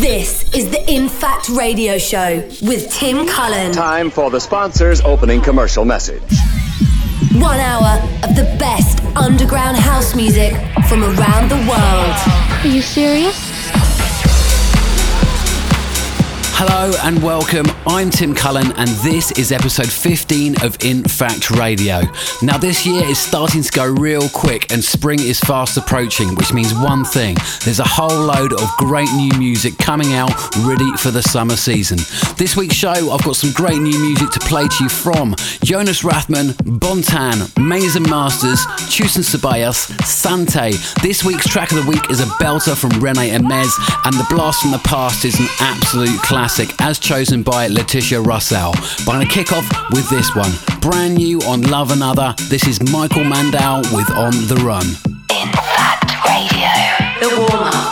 This is the In Fact Radio Show with Tim Cullen. Time for the sponsor's opening commercial message. One hour of the best underground house music from around the world. Are you serious? Hello and welcome. I'm Tim Cullen, and this is episode 15 of In Fact Radio. Now, this year is starting to go real quick, and spring is fast approaching, which means one thing there's a whole load of great new music coming out ready for the summer season. This week's show, I've got some great new music to play to you from Jonas Rathsman, Bontan, Mason Masters, Chus & Ceballos, Sante. This week's track of the week is a belter from Rene Amesz, and The Blast from the Past is an absolute classic classic as chosen by Letitia Russell. But I'm going to kick off with this one. Brand new on Love & Other. This is Michael Mandel with On the Run. In Fact Radio. The warm up.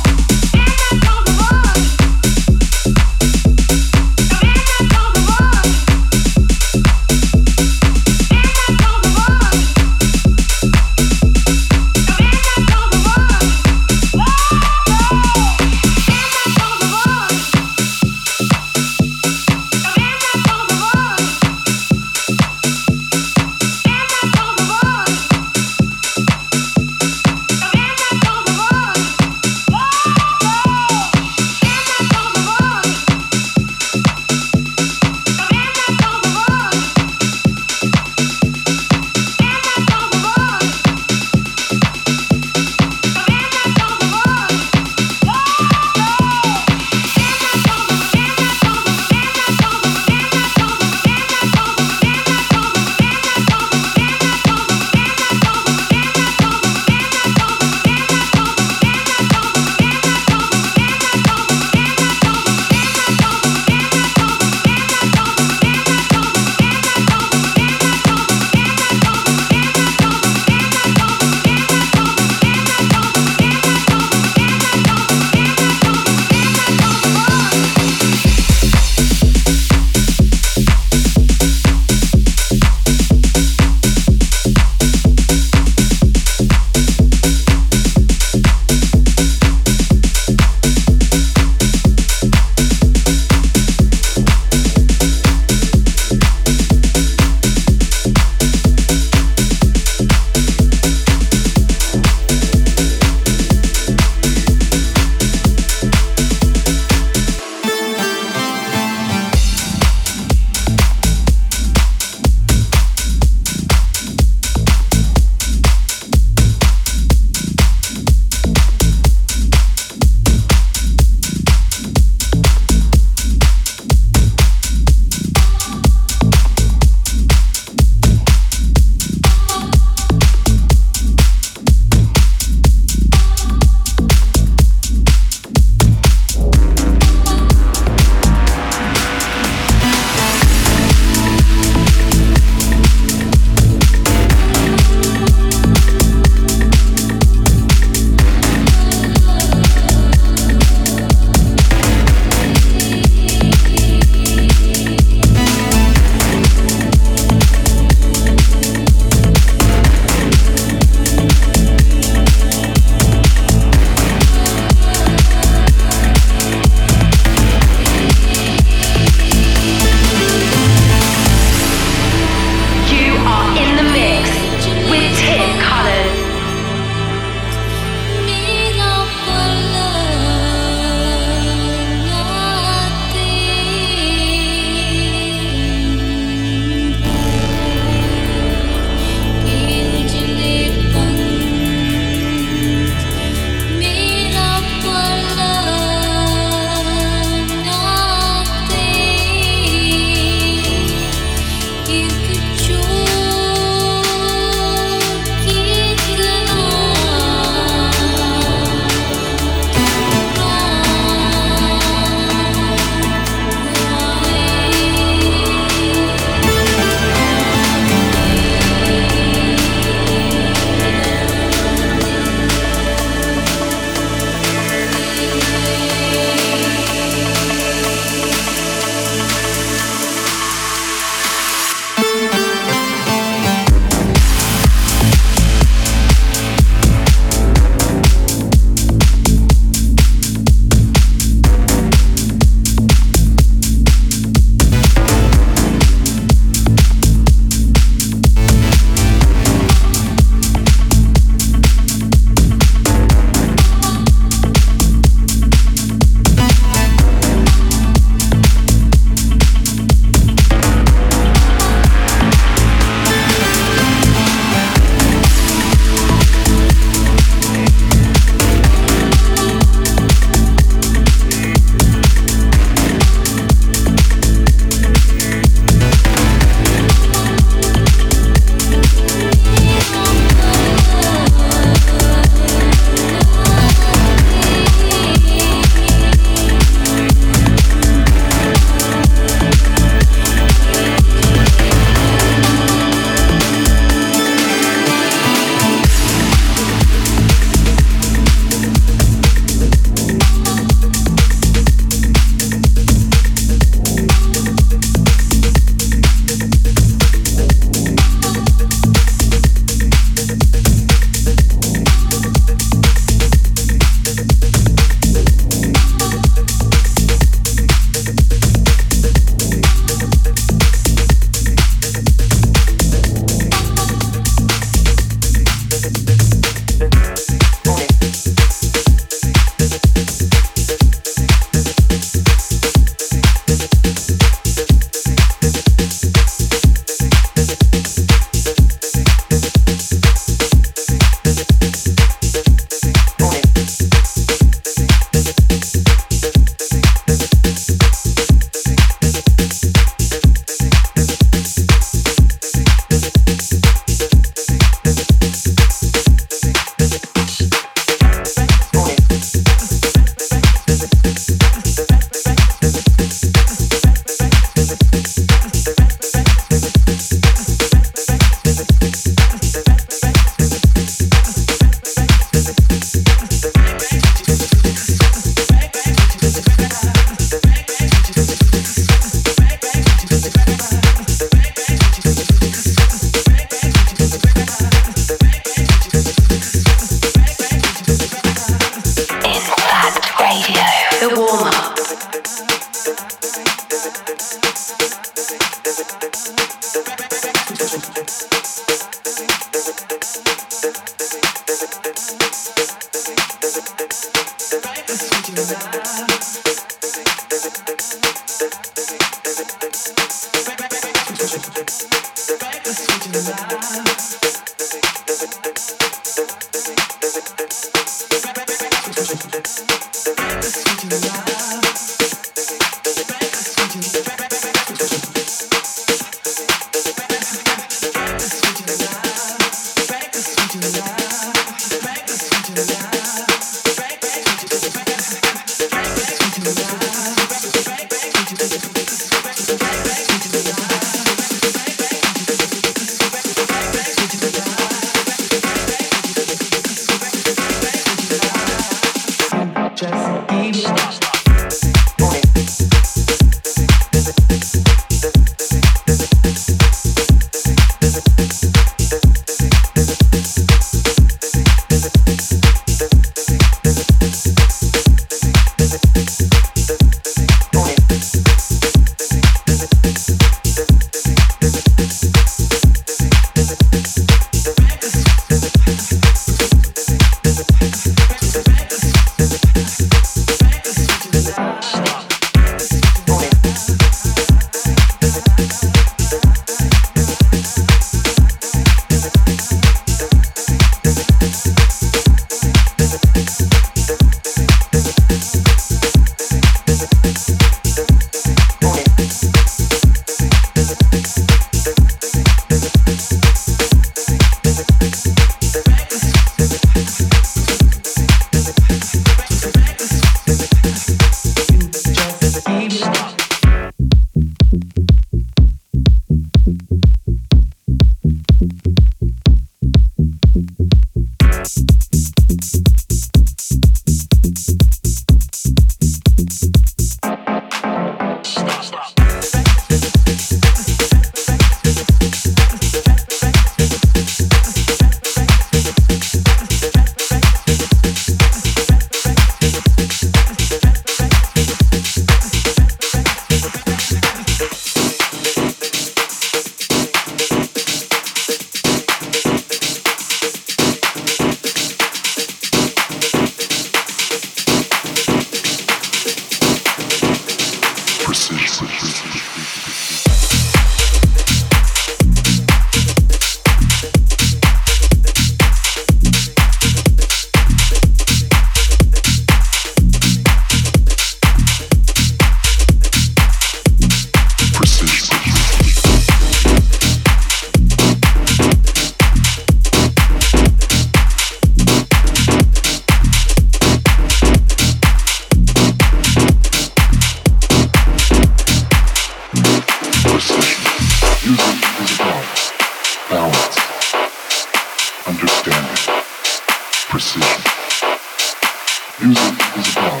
Music is about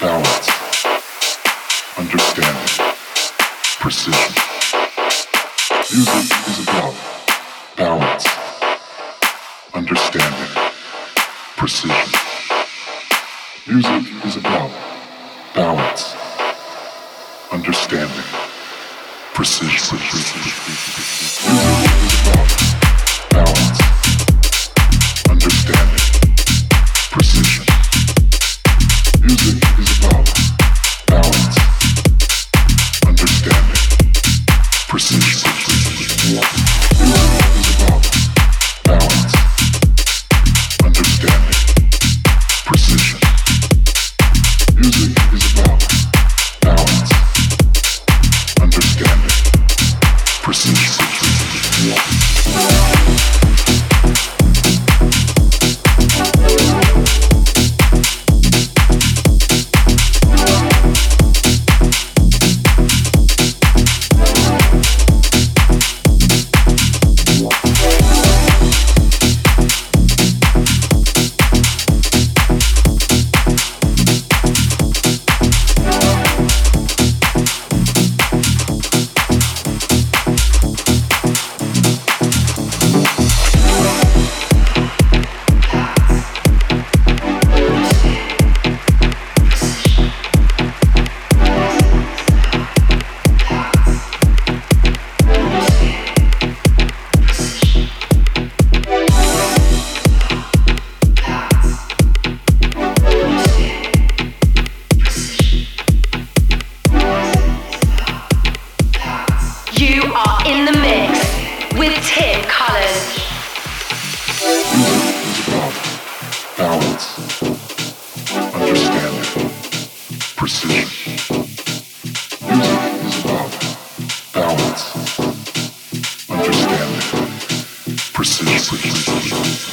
balance, understanding, precision. Music is about balance, understanding, precision. Music is about balance, understanding, precision. Music is about the mix with Tim Cullen. balance, understanding, precision. Music is about balance, understanding, precision.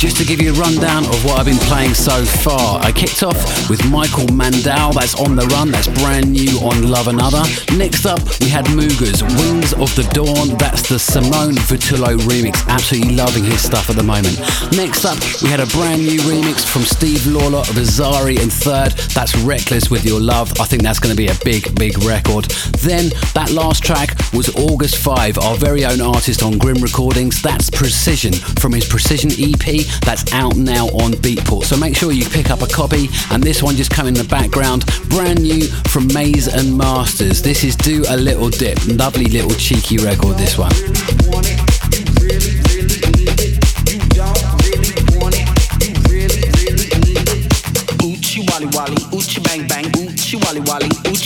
Just to give you rundown of what I've been playing so far, I kicked off with Michael Mandel, that's On the Run, that's brand new on Love & Other. Next up, we had Mugas, Wings of the Dawn, that's the Simone Vitullo remix, absolutely loving his stuff at the moment. Next up, we had a brand new remix from Steve Lawler of Azari and Third, that's Reckless with Your Love, I think that's going to be a big, big record. Then, that last track was August 5, our very own artist on Grim Recordings, that's Precision from his Precision EP that's out now on Beatport. So make sure you pick up a copy. And this one just come in the background, brand new from Maze and Masters. This is Do a Little Dip, lovely little cheeky record. This one.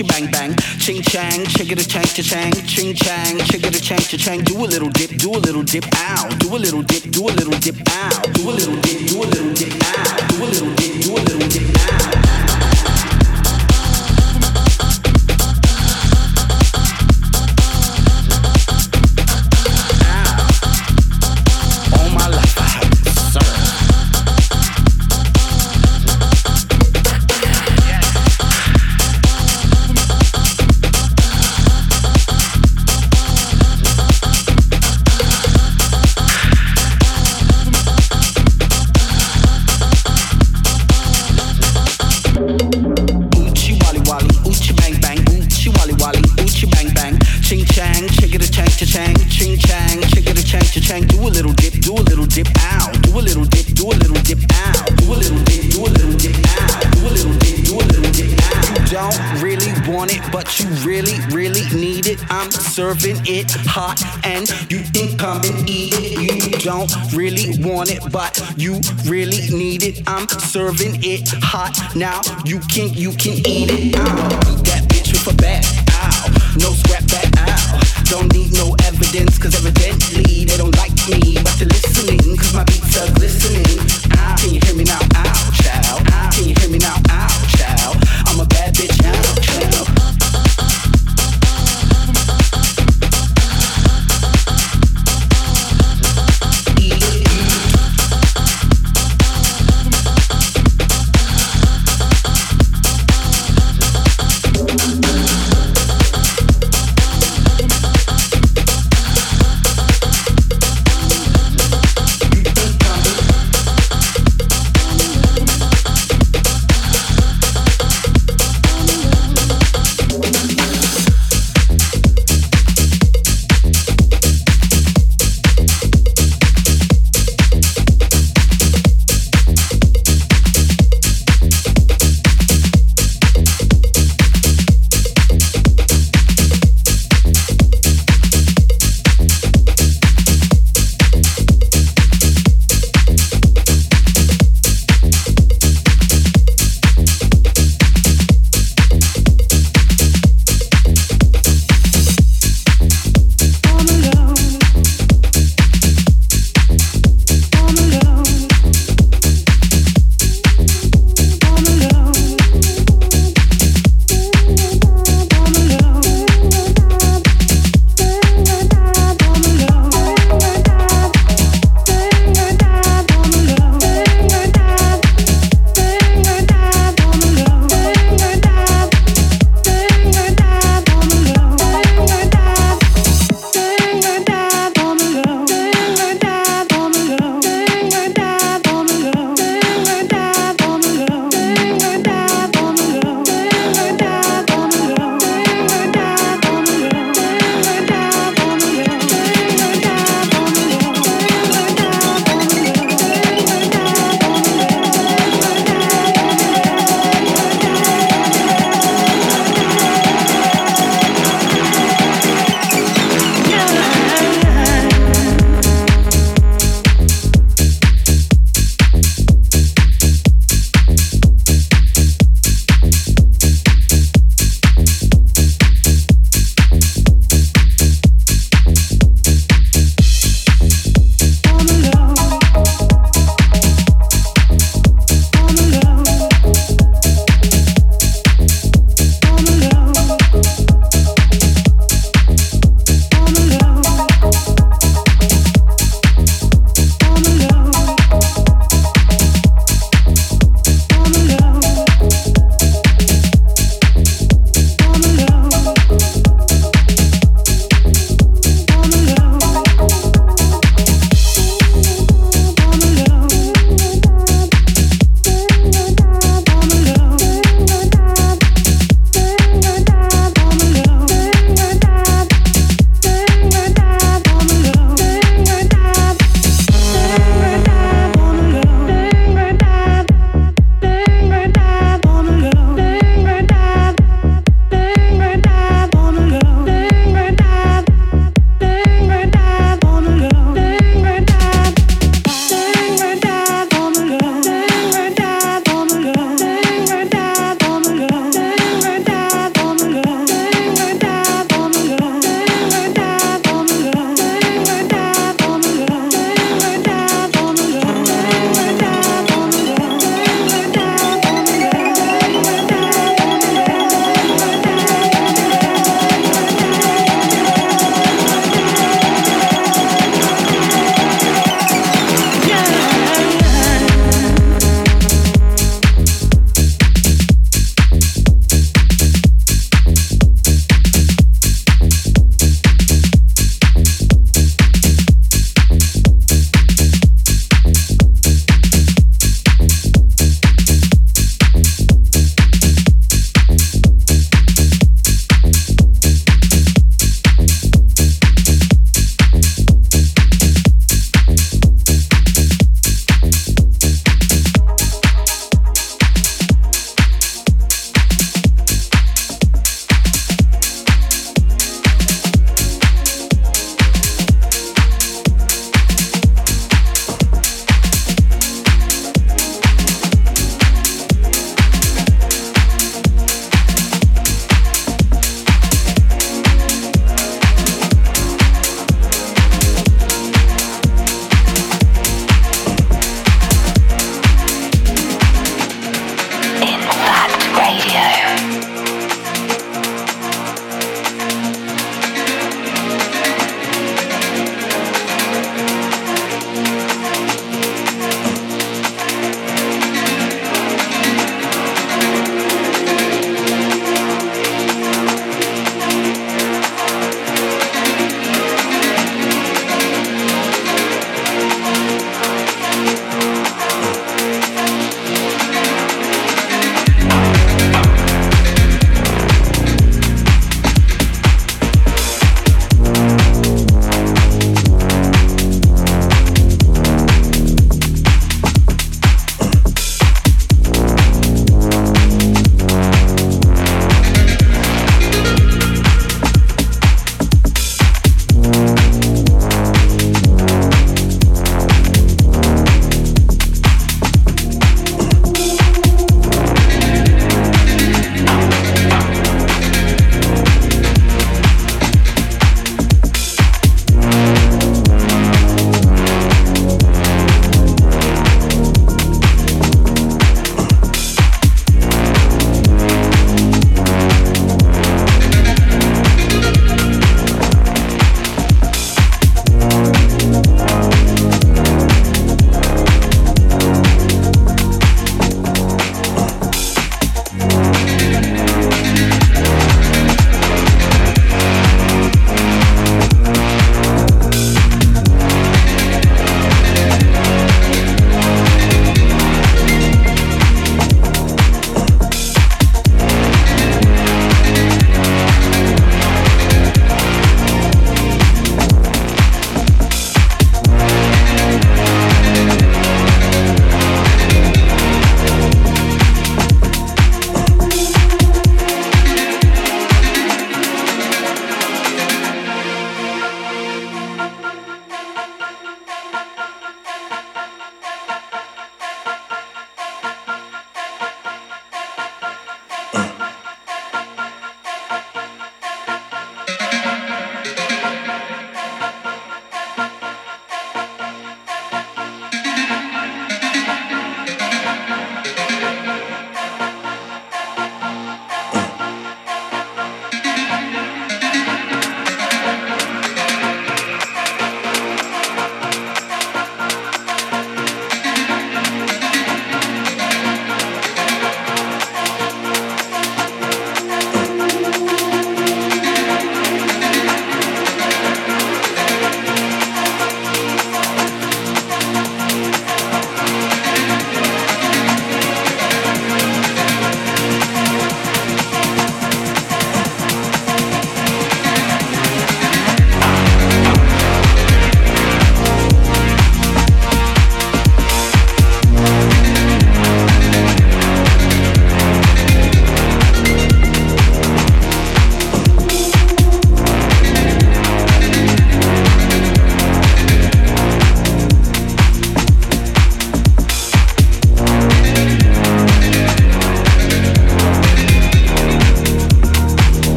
Oochie bang bang, ching chang, chigga chang cha chang, ching chang, chigga chang cha chang. Do a little dip, do a little dip, ow. Do a little dip, do a little dip, ow. Do a little dip, do a little dip, ow. Do a little dip, do a little dip, ow.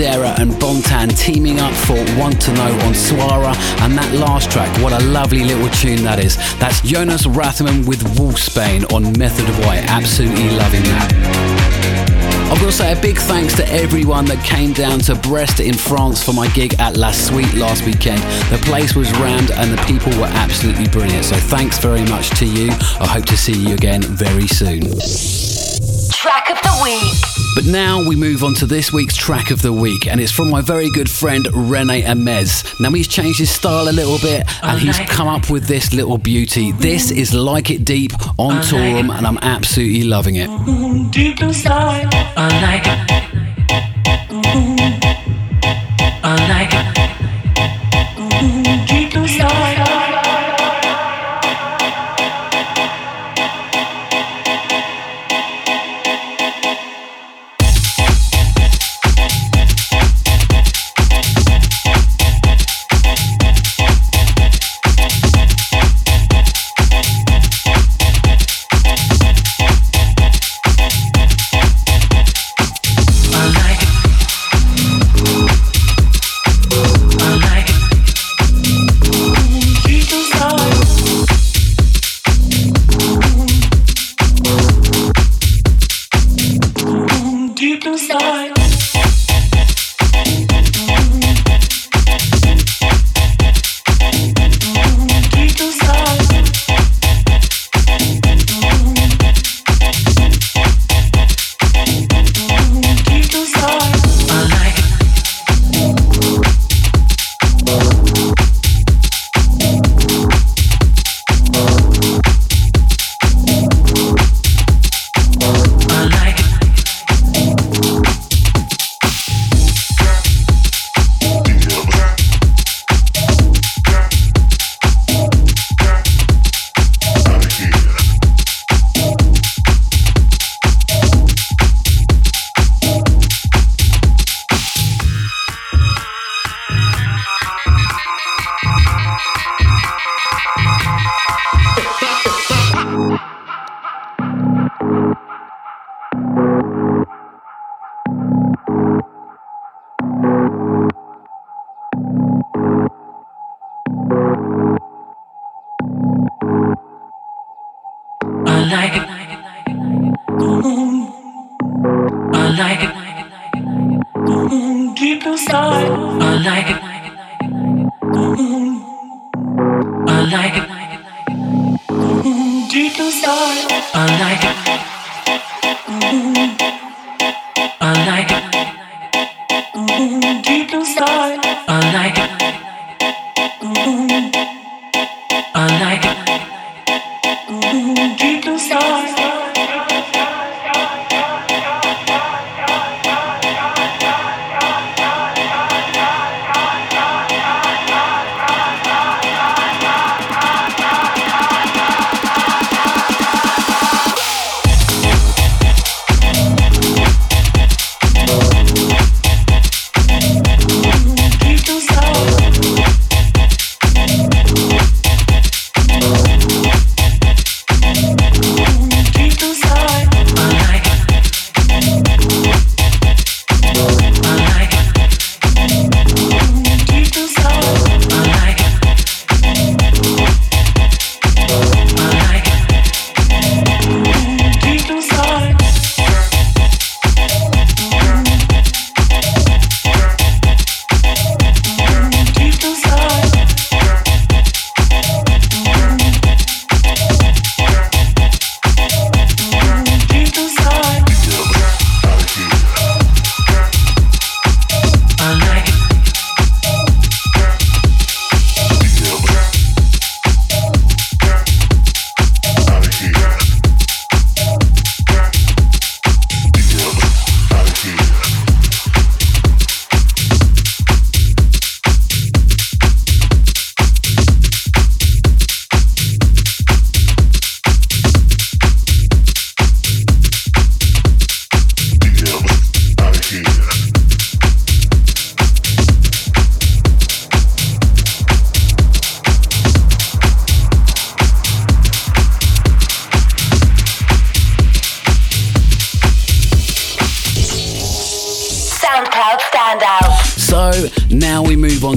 Fodera and Bontan teaming up for Want to Know on Suara. And that last track, what a lovely little tune that is. That's Jonas Rathsman with Wolfsbane on Method of White. Absolutely loving that. I've got to say a big thanks to everyone that came down to Brest in France for my gig at La Suite last weekend. The place was rammed and the people were absolutely brilliant. So thanks very much to you. I hope to see you again very soon. Track of the week. But now we move on to this week's track of the week, and it's from my very good friend Rene Amesz. Now he's changed his style a little bit, and he's come up with this little beauty. This mm. is Like It Deep on Toolroom, and I'm absolutely loving it. Deep inside, I like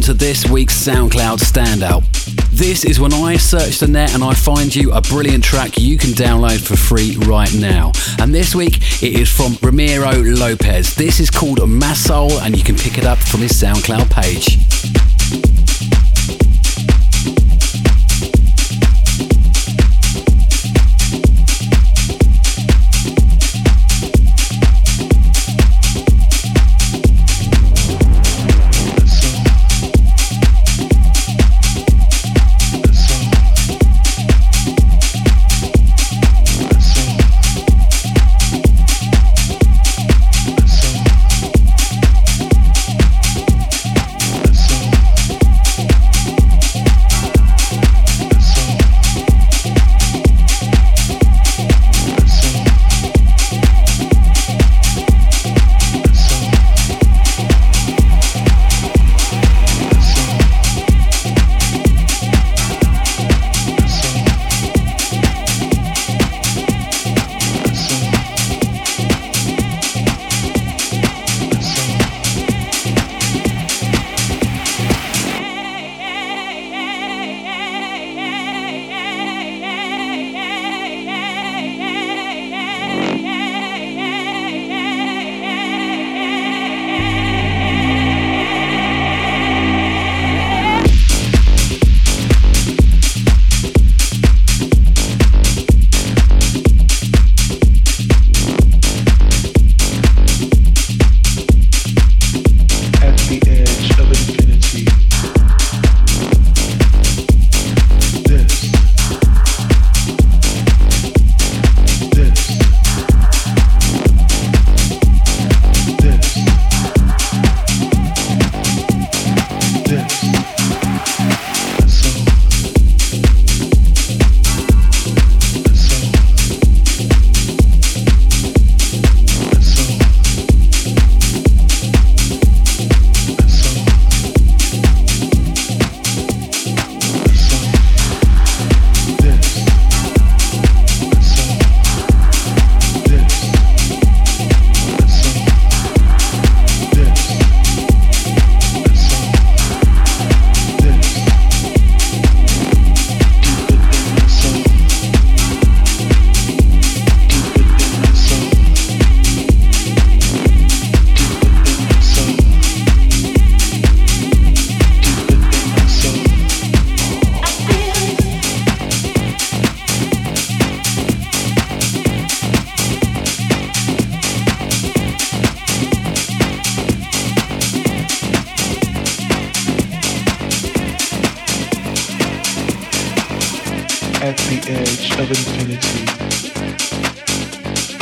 To this week's SoundCloud standout. This is when I search the net and I find you a brilliant track you can download for free right now. And this week it is from Ramiro Lopez. This is called Massol and you can pick it up from his SoundCloud page.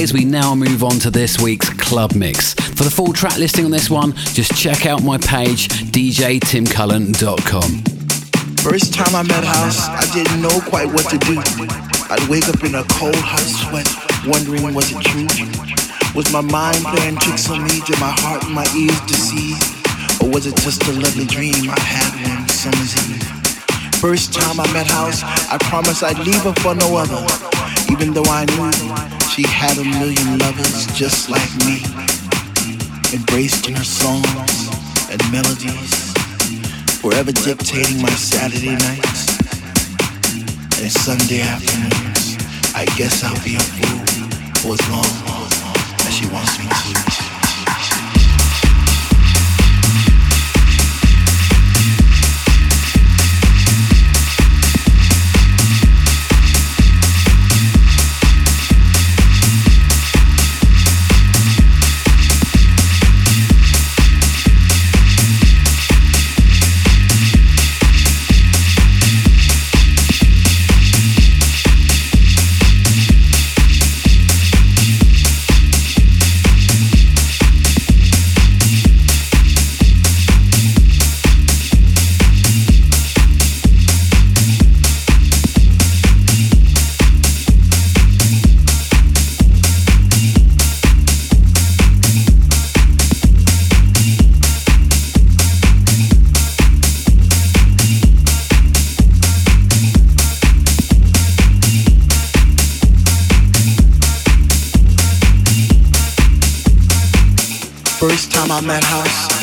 always, we now move on to this week's club mix. For the full track listing on this one, just check out my page, djtimcullen.com. First time I met House, I didn't know quite what to do. I'd wake up in a cold, hot sweat, wondering was it true? Was my mind playing tricks on me? Did my heart and my ears deceive? Or was it just a lovely dream I had one summer's eve? First time I met House, I promised I'd leave her for no other, even though I knew she had a million lovers just like me. embraced in her songs and melodies, forever dictating my Saturday nights and Sunday afternoons. I guess I'll be a fool for as long as she wants me to.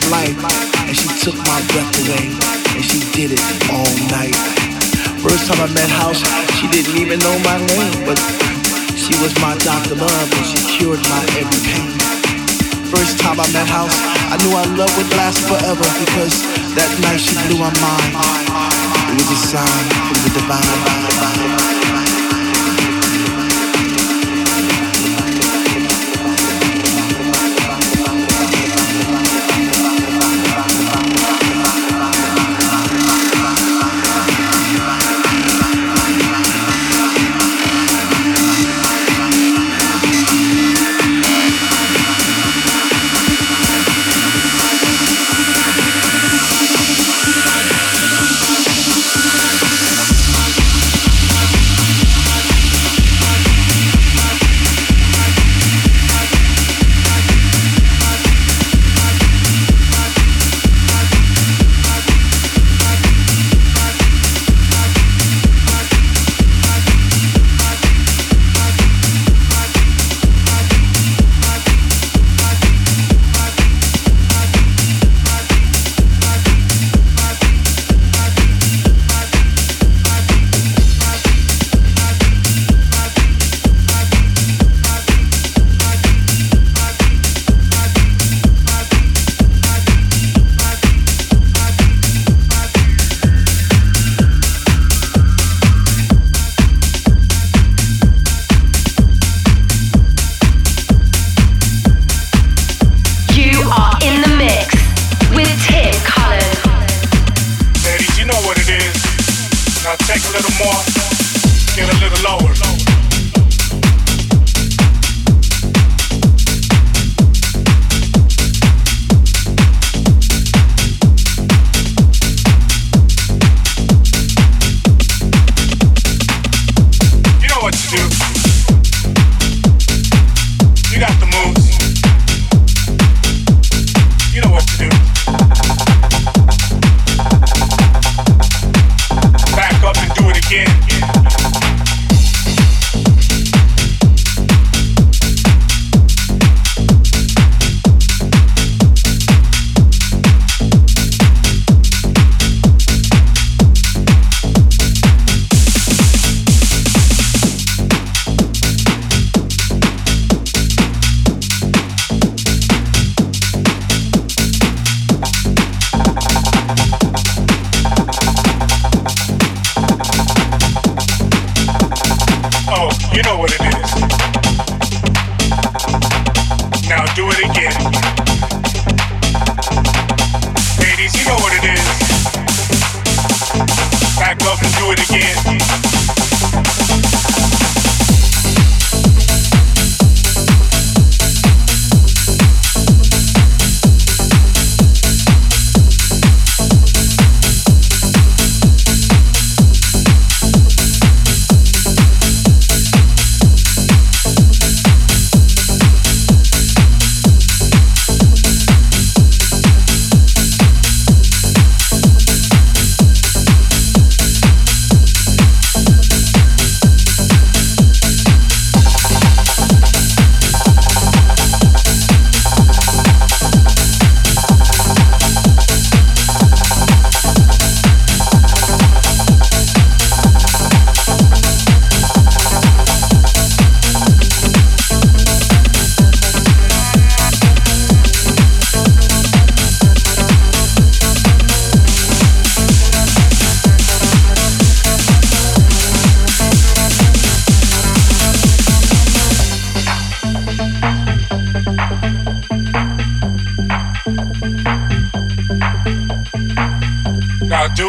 of life, and she took my breath away, and she did it all night. First time I met House, she didn't even know my name, but she was my doctor love, and she cured my every pain. First time I met House, I knew our love would last forever because that night she blew my mind. It was a sign, it the a divine, divine, divine.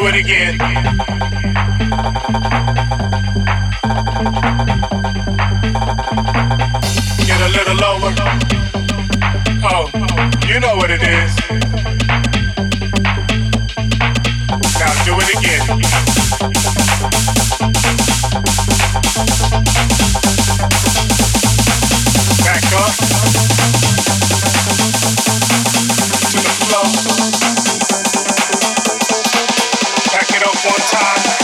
it again. Get a little lower. Oh, you know what it is. Now do it again. one time.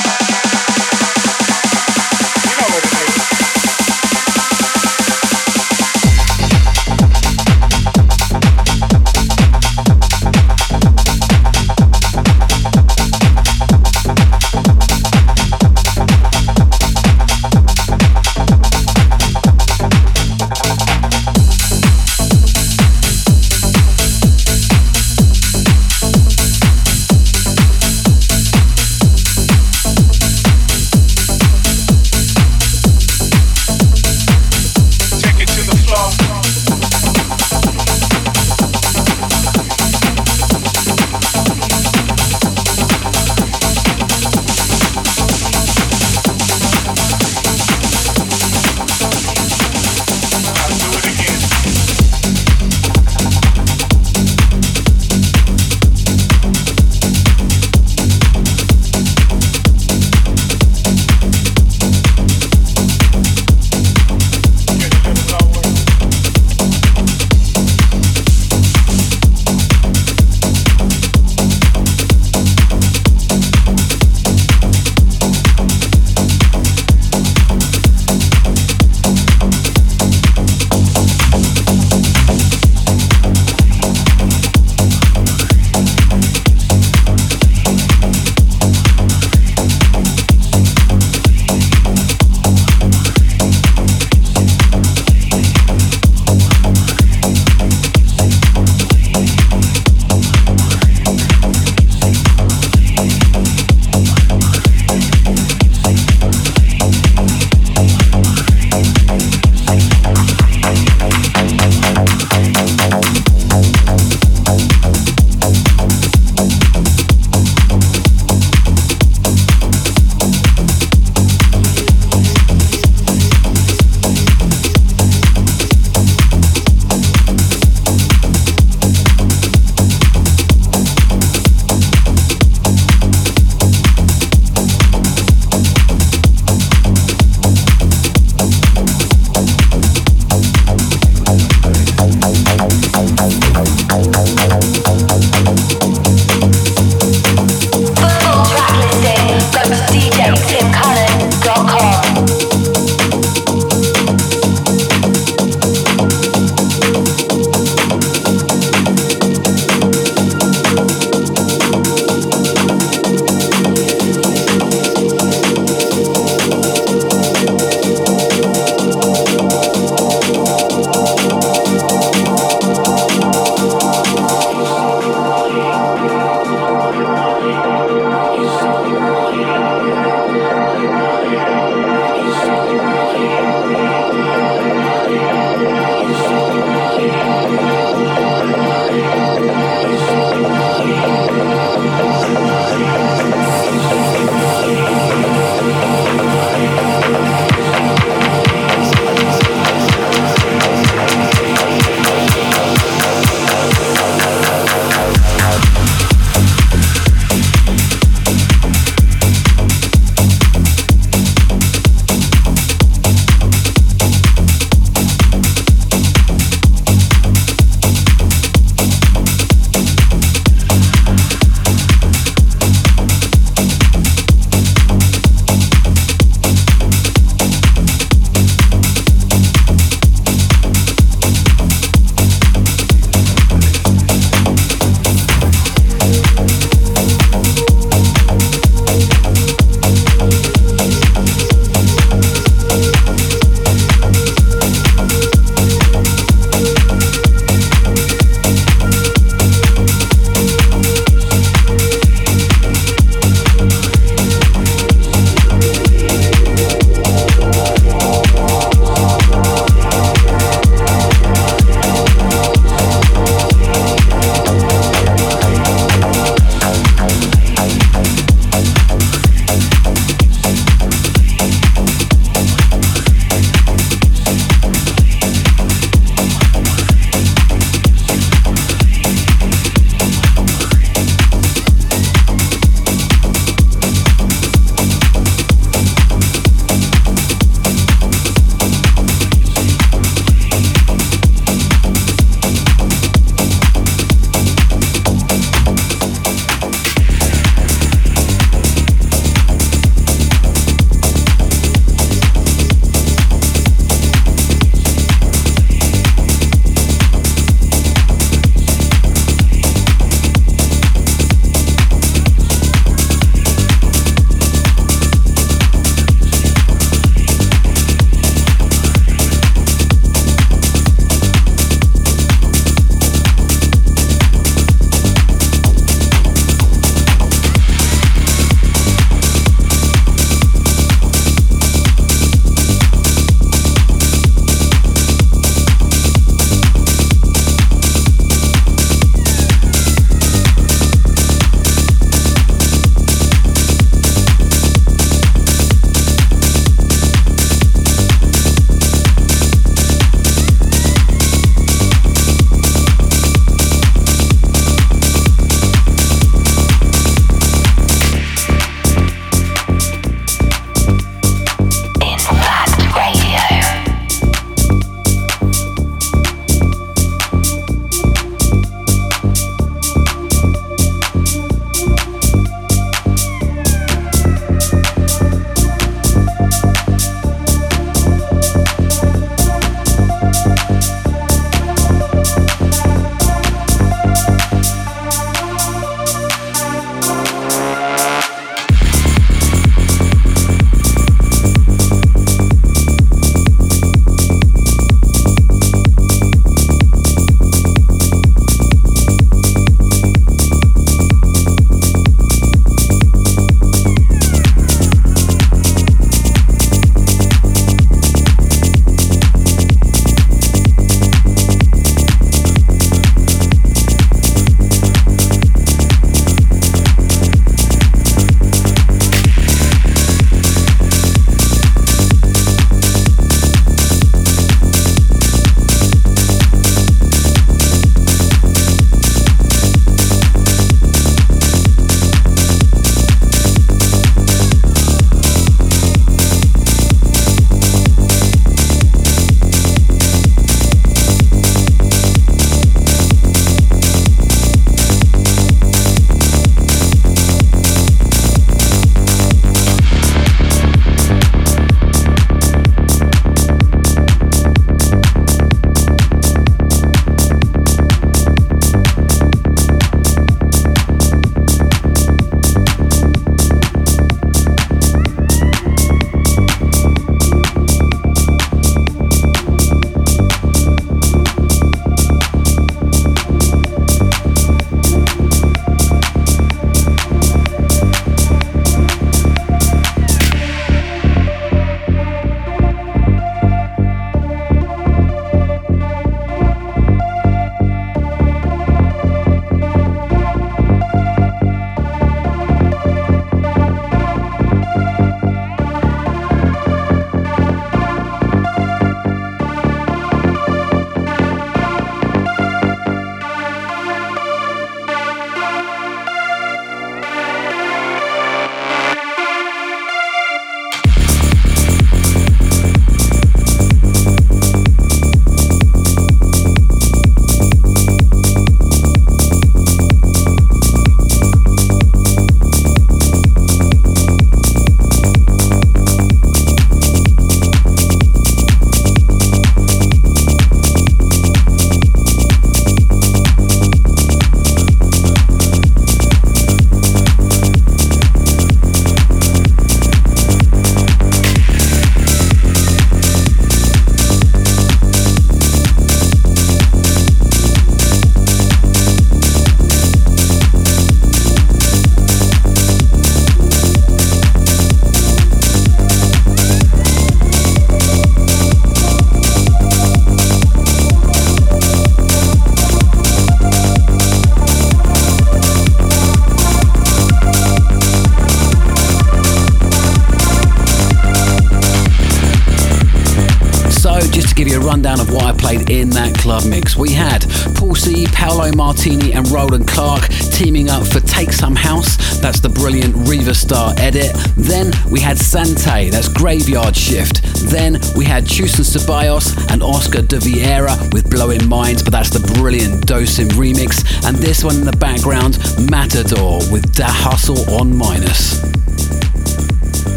We had Paul C, Paolo Martini, and Roland Clark teaming up for Take Some House. That's the brilliant Riva Starr edit. Then we had Sante, that's Graveyard Shift. Then we had Chus and Ceballos and Oscar de Vieira with Blowing Minds, but that's the brilliant Dosem remix. And this one in the background, Matador with Da Hustle on Minus.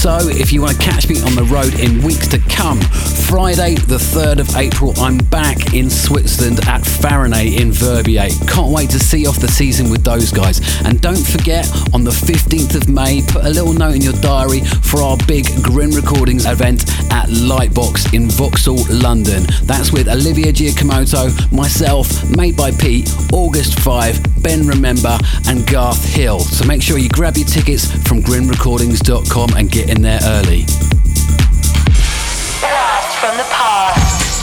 So, if you want to catch me on the road in weeks to come, Friday, the 3rd of April, I'm back in Switzerland at Fahrenheit in Verbier. Can't wait to see off the season with those guys. And don't forget, on the 15th of May, put a little note in your diary for our big Grin Recordings event at Lightbox in Vauxhall, London. That's with Olivier Giacomotto, myself, Made by Pete, August 5, Ben Remember, and Garth Hill. So make sure you grab your tickets from grinrecordings.com and get in there early. From the past.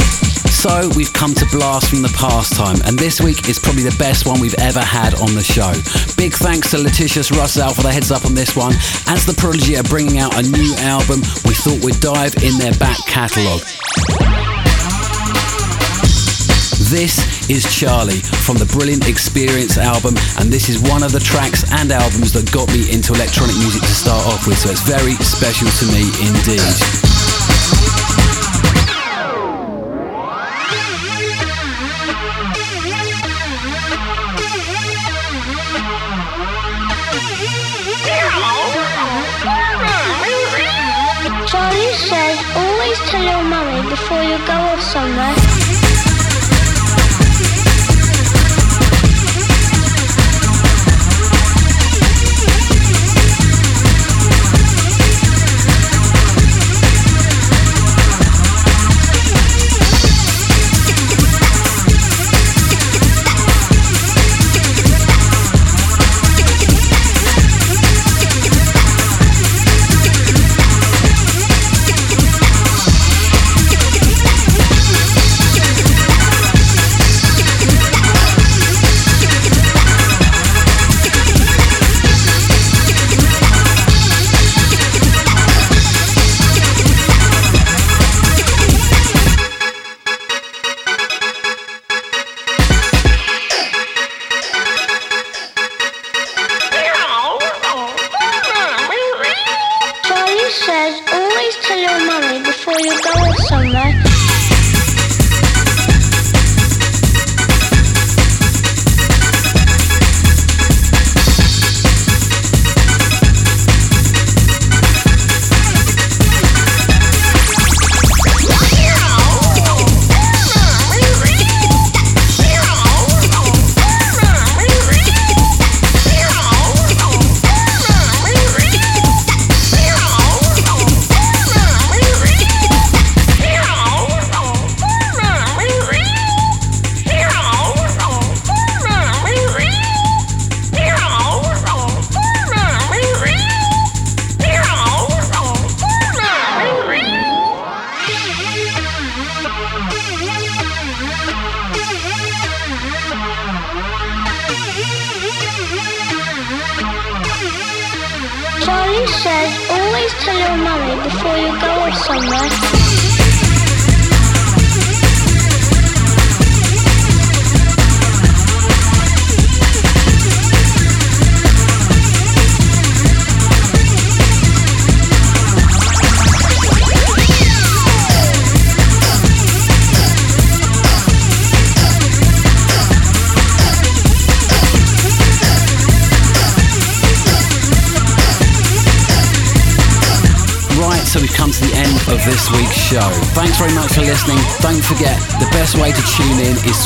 So we've come to Blast from the Past time, and this week is probably the best one we've ever had on the show. Big thanks to Letitius Russell for the heads up on this one. As the Prodigy are bringing out a new album, we thought we'd dive in their back catalogue. This is Charlie from the Brilliant Experience album, and this is one of the tracks and albums that got me into electronic music to start off with, so it's very special to me indeed. Before you go off somewhere.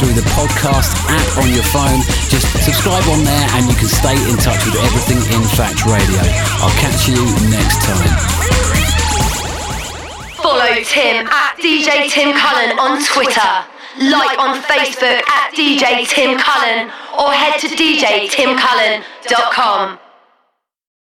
Through the podcast app on your phone. Just subscribe on there and you can stay in touch with everything in Fact Radio. I'll catch you next time. Follow Tim at DJ Tim Cullen on Twitter. Like on Facebook at DJ Tim Cullen or head to djtimcullen.com.